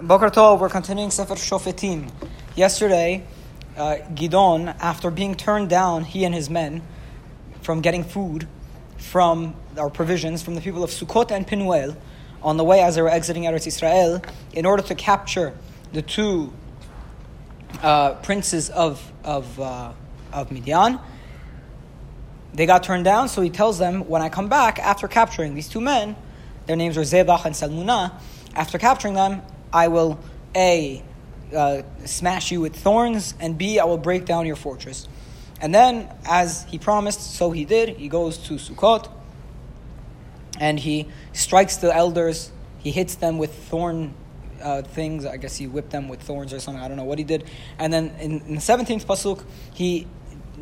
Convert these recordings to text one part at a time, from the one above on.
Boker Tov, we're continuing Sefer Shofetim. Yesterday, uh, Gidon, after being turned down, he and his men, from getting food from our provisions from the people of Sukkot and Pinuel, on the way as they were exiting Eretz Israel, in order to capture the two uh, princes of of uh, of Midian. They got turned down, so he tells them, when I come back after capturing these two men, their names are Zebach and Salmunah. After capturing them, I will a uh, smash you with thorns, and b I will break down your fortress. And then, as he promised, so he did. He goes to Sukkot, and he strikes the elders. He hits them with thorn uh, things. I guess he whipped them with thorns or something. I don't know what he did. And then in, in the seventeenth pasuk, he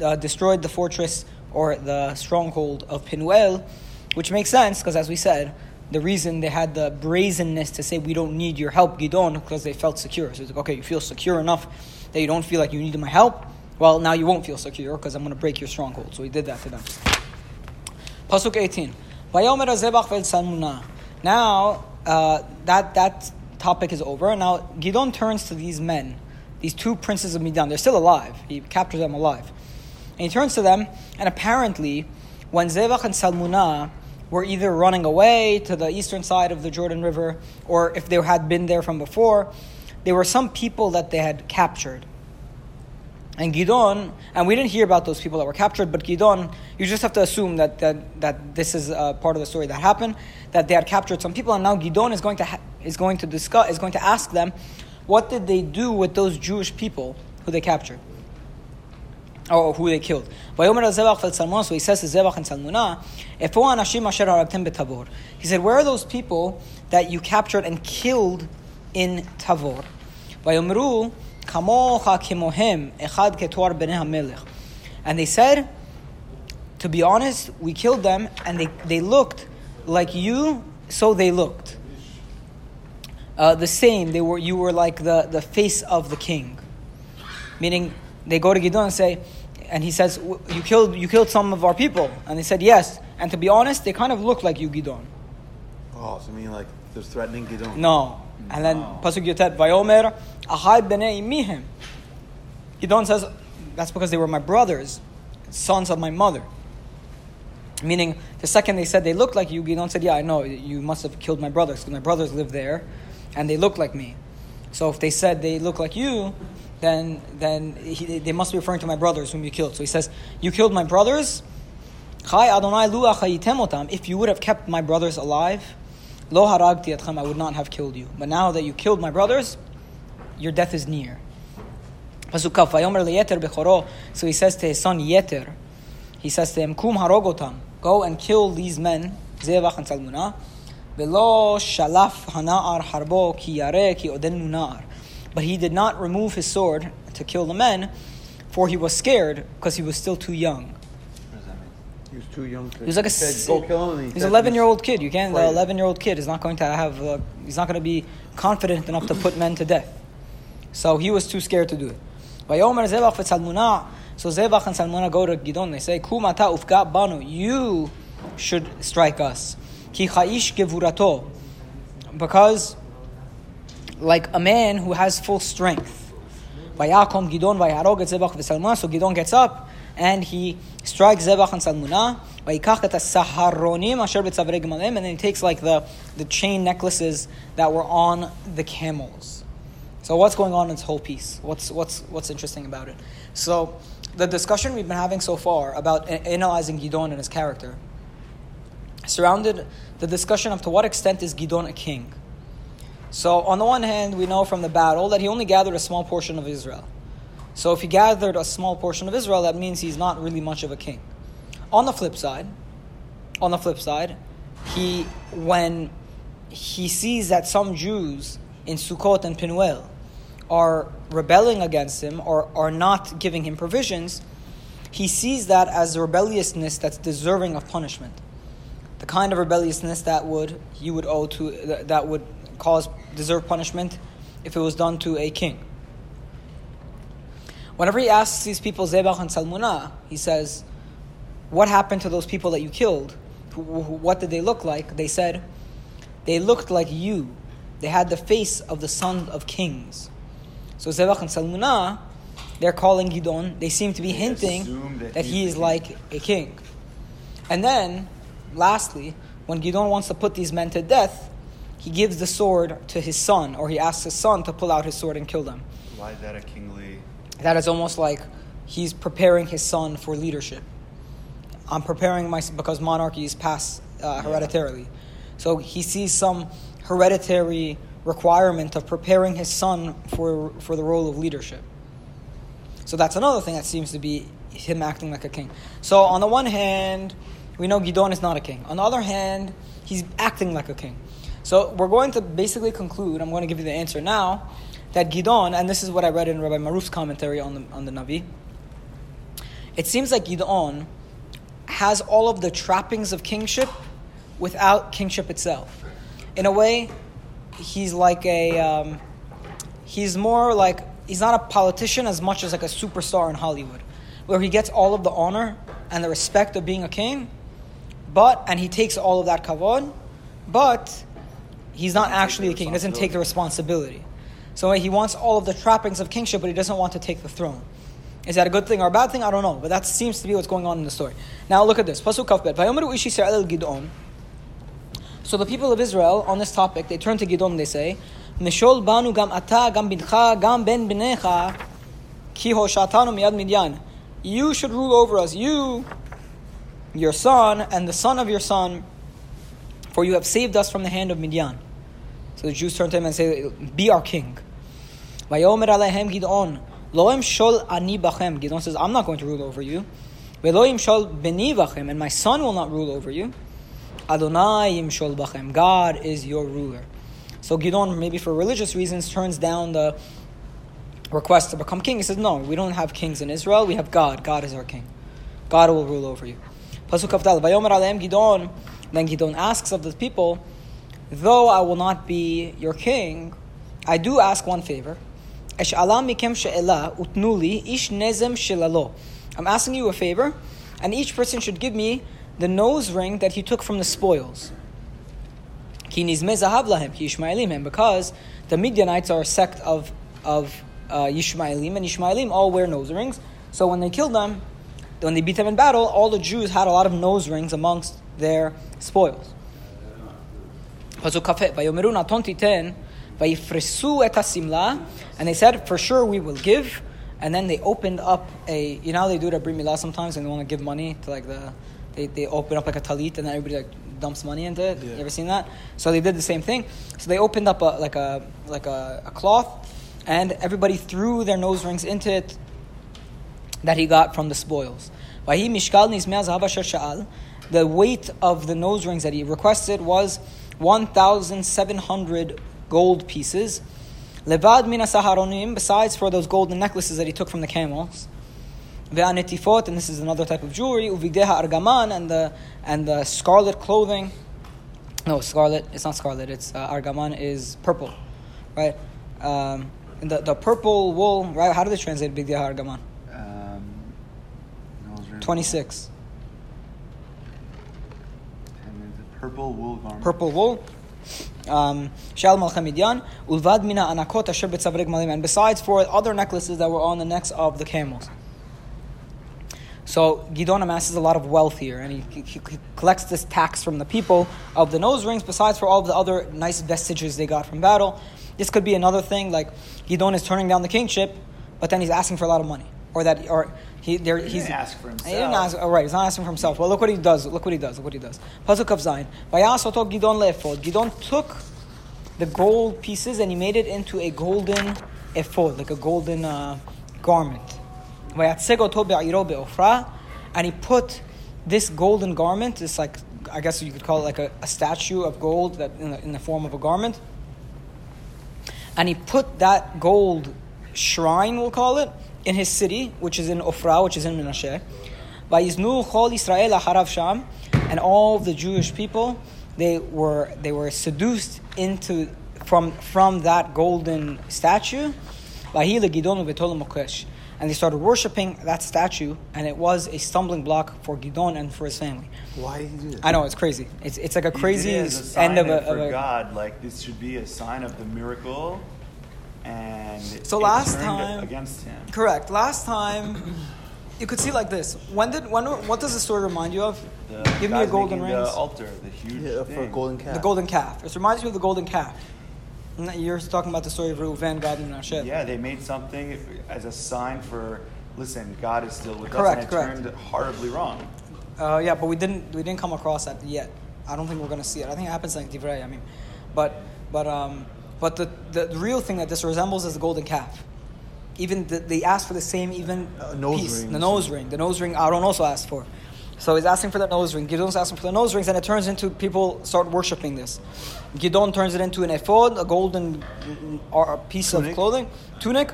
uh, destroyed the fortress or the stronghold of Pinuel, which makes sense because, as we said, the reason they had the brazenness to say we don't need your help, Gidon, because they felt secure. So it's like, okay, you feel secure enough that you don't feel like you need my help. Well, now you won't feel secure because I'm going to break your stronghold. So he did that to them. Pasuk 18. Now uh, that that topic is over. Now Gidon turns to these men, these two princes of Midian. They're still alive. He captures them alive, and he turns to them. And apparently, when Zebach and Salmunah were either running away to the eastern side of the Jordan River, or if they had been there from before, there were some people that they had captured. And Gidon, and we didn't hear about those people that were captured, but Gidon, you just have to assume that, that, that this is a part of the story that happened, that they had captured some people, and now Gidon is going to, ha- is going to discuss, is going to ask them, what did they do with those Jewish people who they captured? Or who they killed. So he says to Zebach and Salmunah, He said, Where are those people that you captured and killed in Tavor? And they said, to be honest, we killed them and they, they looked like you, so they looked. Uh, the same, they were, you were like the, the face of the king. Meaning, they go to Gidon and say, and he says, you killed, you killed some of our people. And they said, yes. And to be honest, they kind of look like you, Gidon. Oh, so you mean like they're threatening Gidon? No. And then Pasuk Yotet, Vayomer, Ahai b'nei mihim. Gidon says, that's because they were my brothers, sons of my mother. Meaning, the second they said they looked like you, Gidon said, yeah, I know, you must have killed my brothers, because my brothers live there, and they look like me. So if they said they look like you, then, then he, they must be referring to my brothers whom you killed. So he says, you killed my brothers? If you would have kept my brothers alive, I would not have killed you. But now that you killed my brothers, your death is near. So he says to his son Yeter, he says to him, Kum harogotam, go and kill these men, Zevach and yare ki odenu na'ar. But he did not remove his sword to kill the men, for he was scared because he was still too young. He was too young. To, He was like a said, go kill him. he He's an 11 year old kid. You can't. The 11 year old kid is not going to have. Uh, he's not going to be confident enough to put men to death. So he was too scared to do it. Vayomer Zebach v'Salmunah. So Zebach and Salmunah go to Gidon. They say, "Kumata ufga banu. You should strike us. Ki chaish gevurato. Because, like a man who has full strength. Zebach. So Gidon gets up and he strikes Zebach and Salmunah. And then he takes like the, the chain necklaces that were on the camels. So what's going on in this whole piece? What's, what's, what's interesting about it? So the discussion we've been having so far about analyzing Gidon and his character surrounded the discussion of to what extent is Gidon a king. So on the one hand, we know from the battle that he only gathered a small portion of Israel. So if he gathered a small portion of Israel, that means he's not really much of a king. On the flip side, on the flip side, he when he sees that some Jews in Sukkot and Pinuel are rebelling against him or are not giving him provisions, he sees that as rebelliousness that's deserving of punishment. The kind of rebelliousness that would you would owe to that would cause deserve punishment if it was done to a king. Whenever he asks these people Zebach and Salmunah, he says, "What happened to those people that you killed? Wh- wh- What did they look like?" They said, "They looked like you, they had the face of the son of kings. So Zebach and Salmunah, they're calling Gidon, they seem to be hinting that, that he he's is like a king. And then, lastly, when Gidon wants to put these men to death, he gives the sword to his son, or he asks his son to pull out his sword and kill them. Why is that a kingly? That is almost like he's preparing his son for leadership. I'm preparing my because monarchies pass uh, hereditarily, so he sees some hereditary requirement of preparing his son for for the role of leadership. So that's another thing that seems to be him acting like a king. So on the one hand, we know Gidon is not a king. On the other hand, he's acting like a king. So we're going to basically conclude. I'm going to give you the answer now that Gidon, and this is what I read in Rabbi Maruf's commentary on the on the Navi. It seems like Gidon has all of the trappings of kingship without kingship itself. In a way, he's like a um, he's more like he's not a politician as much as like a superstar in Hollywood, where he gets all of the honor and the respect of being a king, but and he takes all of that kavod, but he's not actually a king. He doesn't take the responsibility. So he wants all of the trappings of kingship, but he doesn't want to take the throne. Is that a good thing or a bad thing? I don't know, but that seems to be what's going on in the story. Now look at this. Pasuk Kafbet. "Vayomeru ish Yisrael el Gidon." So the people of Israel on this topic, they turn to Gidon they say, "Mishol banu gam ata gam bincha gam ben binecha ki hoshatanu miyad midyan." You should rule over us. You, your son, and the son of your son, for you have saved us from the hand of Midian. So the Jews turn to him and say, "Be our king." Gidon. Shol ani. Gidon says, I'm not going to rule over you. And my son will not rule over you. Adonai. God is your ruler. So Gidon, maybe for religious reasons, turns down the request to become king. He says, No, we don't have kings in Israel. We have God. God is our king. God will rule over you. Pasuk Gidon. Then Gidon asks of the people, Though I will not be your king, I do ask one favor. I'm asking you a favor, and each person should give me the nose ring that he took from the spoils. Because the Midianites are a sect of, of uh, Yishmaelim, and Yishmaelim all wear nose rings. So when they killed them, when they beat them in battle, all the Jews had a lot of nose rings amongst their spoils. Pasuk kafet, vayomeru naton titen, vayifresu et hasimla, and they said, for sure we will give. And then they opened up a, you know how they do it at Brit Milah sometimes, and they want to give money to like the, they, they open up like a talit, and then everybody like dumps money into it. You ever seen that? So they did the same thing. So they opened up a, like a like a, a cloth, and everybody threw their nose rings into it that he got from the spoils. Vahi mishkal nismei zahav. The weight of the nose rings that he requested was 1,700 gold pieces. Levad mina saharonim, besides for those golden necklaces that he took from the camels. Ve'anetifot, and this is another type of jewelry. Uvigdeha argaman, and the, and the scarlet clothing. No, scarlet, it's not scarlet, it's uh, argaman is purple, right? Um, the, the purple wool, right? How do they translate Bigdeha argaman? Um, nose ring. 26. And the purple wool garment. purple wool. Um, Ulvad Mina Anakot Asher Malim, and besides for other necklaces that were on the necks of the camels. So Gidon amasses a lot of wealth here, and he, he, he collects this tax from the people of the nose rings, besides for all of the other nice vestiges they got from battle. This could be another thing, like Gidon is turning down the kingship, but then he's asking for a lot of money, or that, or he, there, He he's didn't ask for himself. He didn't ask. Oh, right, he's not asking for himself. Well, look what he does. Look what he does. Look what he does. Pasuk of Zion. Vayasoto Gidon le'ephod. Gidon took the gold pieces and he made it into a golden ephod, like a golden uh, garment. Vayatsegoto be'iro be'ofra. And he put this golden garment, this like, I guess you could call it like a, a statue of gold that in the, in the form of a garment. And he put that gold shrine, we'll call it, in his city, which is in Ofra, which is in Menashe. Vayiznu chol Israel harav sham, and all the Jewish people, they were they were seduced into from from that golden statue. Vahi legidon v'tol mokesh. and they started worshiping that statue, and it was a stumbling block for Gidon and for his family. Why did he do that? I know it's crazy. It's it's like a crazy did it a end of a, for of a God. Like this should be a sign of the miracle, and So last turned time- against him. correct. Last time, you could see like this. When did when what does the story remind you of? The Give me a golden ring. The altar, the huge Yeah, for a golden calf. The golden calf. It reminds me of the golden calf. You're talking about the story of Reuven, Gad, and Asher. Yeah, they made something as a sign for. Listen, God is still with Correct, us, and it correct. turned horribly wrong. Uh, yeah, but we didn't we didn't come across that yet. I don't think we're gonna see it. I think it happens like Divrei. I mean, but but um but the, the real thing that this resembles is the golden calf. Even the, they asked for the same even Uh, nose piece, rings. the nose ring. The nose ring Aaron also asked for. So he's asking for the nose ring. Gidon's asking for the nose rings, and it turns into people start worshiping this. Gidon turns it into an ephod, a golden mm, uh, piece of clothing, tunic.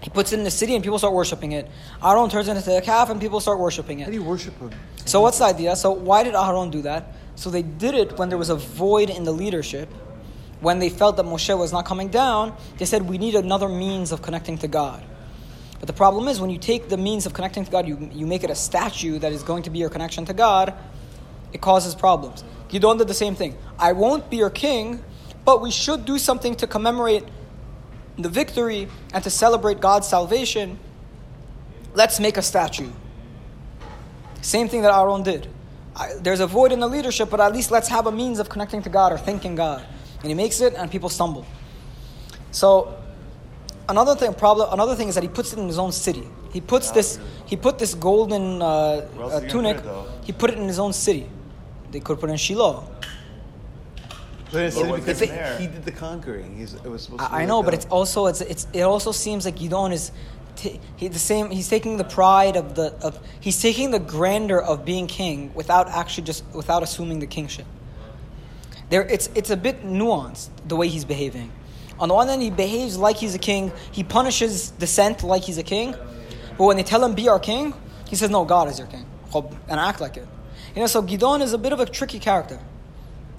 He puts it in the city, and people start worshiping it. Aaron turns it into a calf, and people start worshiping it. How do you worship him? So what's the idea? So why did Aaron do that? So they did it when there was a void in the leadership. When they felt that Moshe was not coming down, they said we need another means of connecting to God. But the problem is when you take the means of connecting to God, you, you make it a statue that is going to be your connection to God, it causes problems. Gidon did the same thing. I won't be your king, but we should do something to commemorate the victory and to celebrate God's salvation. Let's make a statue. Same thing that Aaron did. I, there's a void in the leadership, but at least let's have a means of connecting to God or thanking God. And he makes it, and people stumble. So another thing, problem, another thing is that he puts it in his own city. He puts this, he put this golden uh, uh, is he gonna tunic. it, he put it in his own city. They could put it in Shiloh. But it's But what's because in he, did the conquering. He's, it was supposed to I, I like know, but it's also it's, it's it also seems like Gidon is t- he the same. He's taking the pride of the of he's taking the grandeur of being king without actually just without assuming the kingship. There, it's, it's a bit nuanced the way he's behaving. On the one hand, he behaves like he's a king. He punishes dissent like he's a king. But when they tell him, be our king, he says, no, God is your king. And act like it. You know, so Gidon is a bit of a tricky character.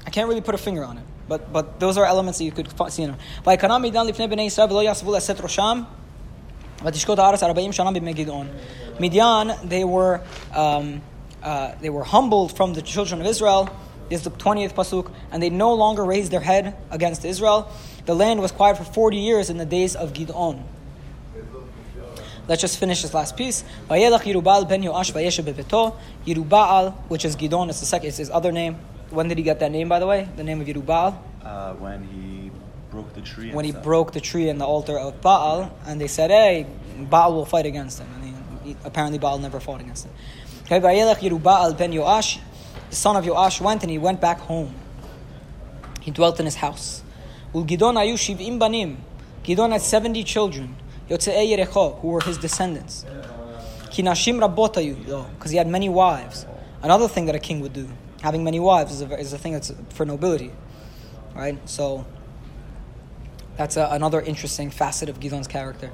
I can't really put a finger on it. But, but those are elements that you could see in him. Midian, they were, um, uh, they were humbled from the children of Israel is the twentieth pasuk, and they no longer raised their head against Israel. The land was quiet for forty years in the days of Gidon. Let's just finish this last piece. Vayelach Yerubal ben Yoash vayeshe bebeto. Yerubal, which is Gidon, it's the second, it's his other name. When did he get that name, by the way? The name of Yerubal? Uh, when he broke the tree. When he stuff. broke the tree in the altar of Baal, and they said, hey, Baal will fight against him. And he, he- apparently Baal never fought against him. Okay, Vayelach Yerubal ben Yoash, the son of Yoash, went and he went back home. He dwelt in his house. Ul Gidon ayu shiv'im banim. Gidon had 70 children. Yotze'ei Yerecho, who were his descendants. Ki nashim rabot though, because he had many wives. Another thing that a king would do, having many wives, is a, is a thing that's for nobility. Right? So, that's a, another interesting facet of Gidon's character.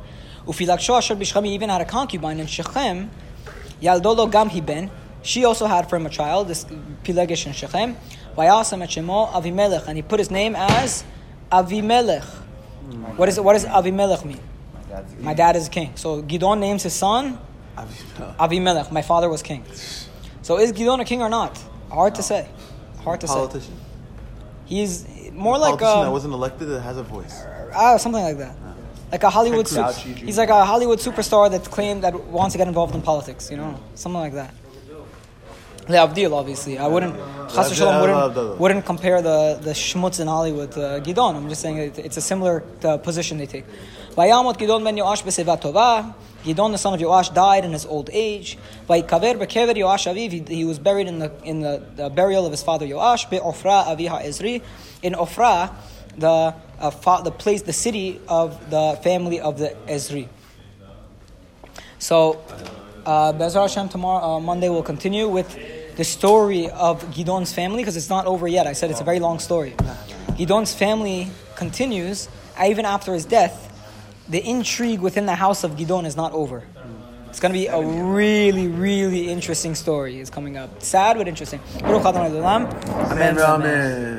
Ufilaksho asher bishchem, he even had a concubine in Shechem. Yaldolo gam hiben. She also had for him a child, this Pilegish in Shechem. Vayasam et shemo Avimelech, and he put his name as Avimelech. What, is what does Avimelech mean? My dad is king. So Gidon names his son Avimelech. My father was king. So is Gidon a king or not? Hard to say. Hard to say. politician. He's more like politician that um, wasn't elected that has a voice. ah, something like that. Like a Hollywood, Ted su- he's like a Hollywood superstar that claimed that wants to get involved in politics. You know, something like that. The Abdil, obviously. I wouldn't, Chas uh, wouldn't, wouldn't compare the, the schmutz in Hollywood to Gidon. I'm just saying it, it's a similar uh, position they take. Vayamot Gidon ben Yoash b'seva tova. Gidon, the son of Yoash, died in his old age. Vayikaver b'kever Yoash aviv. He, he was buried in the in the, the burial of his father Yoash be'ofra aviha Ezri. In Ofra, the uh, fa- the place, the city of the family of the Ezri. So, uh, Bezar Hashem, tomorrow, uh, Monday, we'll continue with the story of Gidon's family because it's not over yet. I said it's a very long story. Gidon's family continues, even after his death. The intrigue within the house of Gidon is not over. It's going to be a really, really interesting story. Is coming up. Sad but interesting. Baruch Adonai Olam. Amen, amen.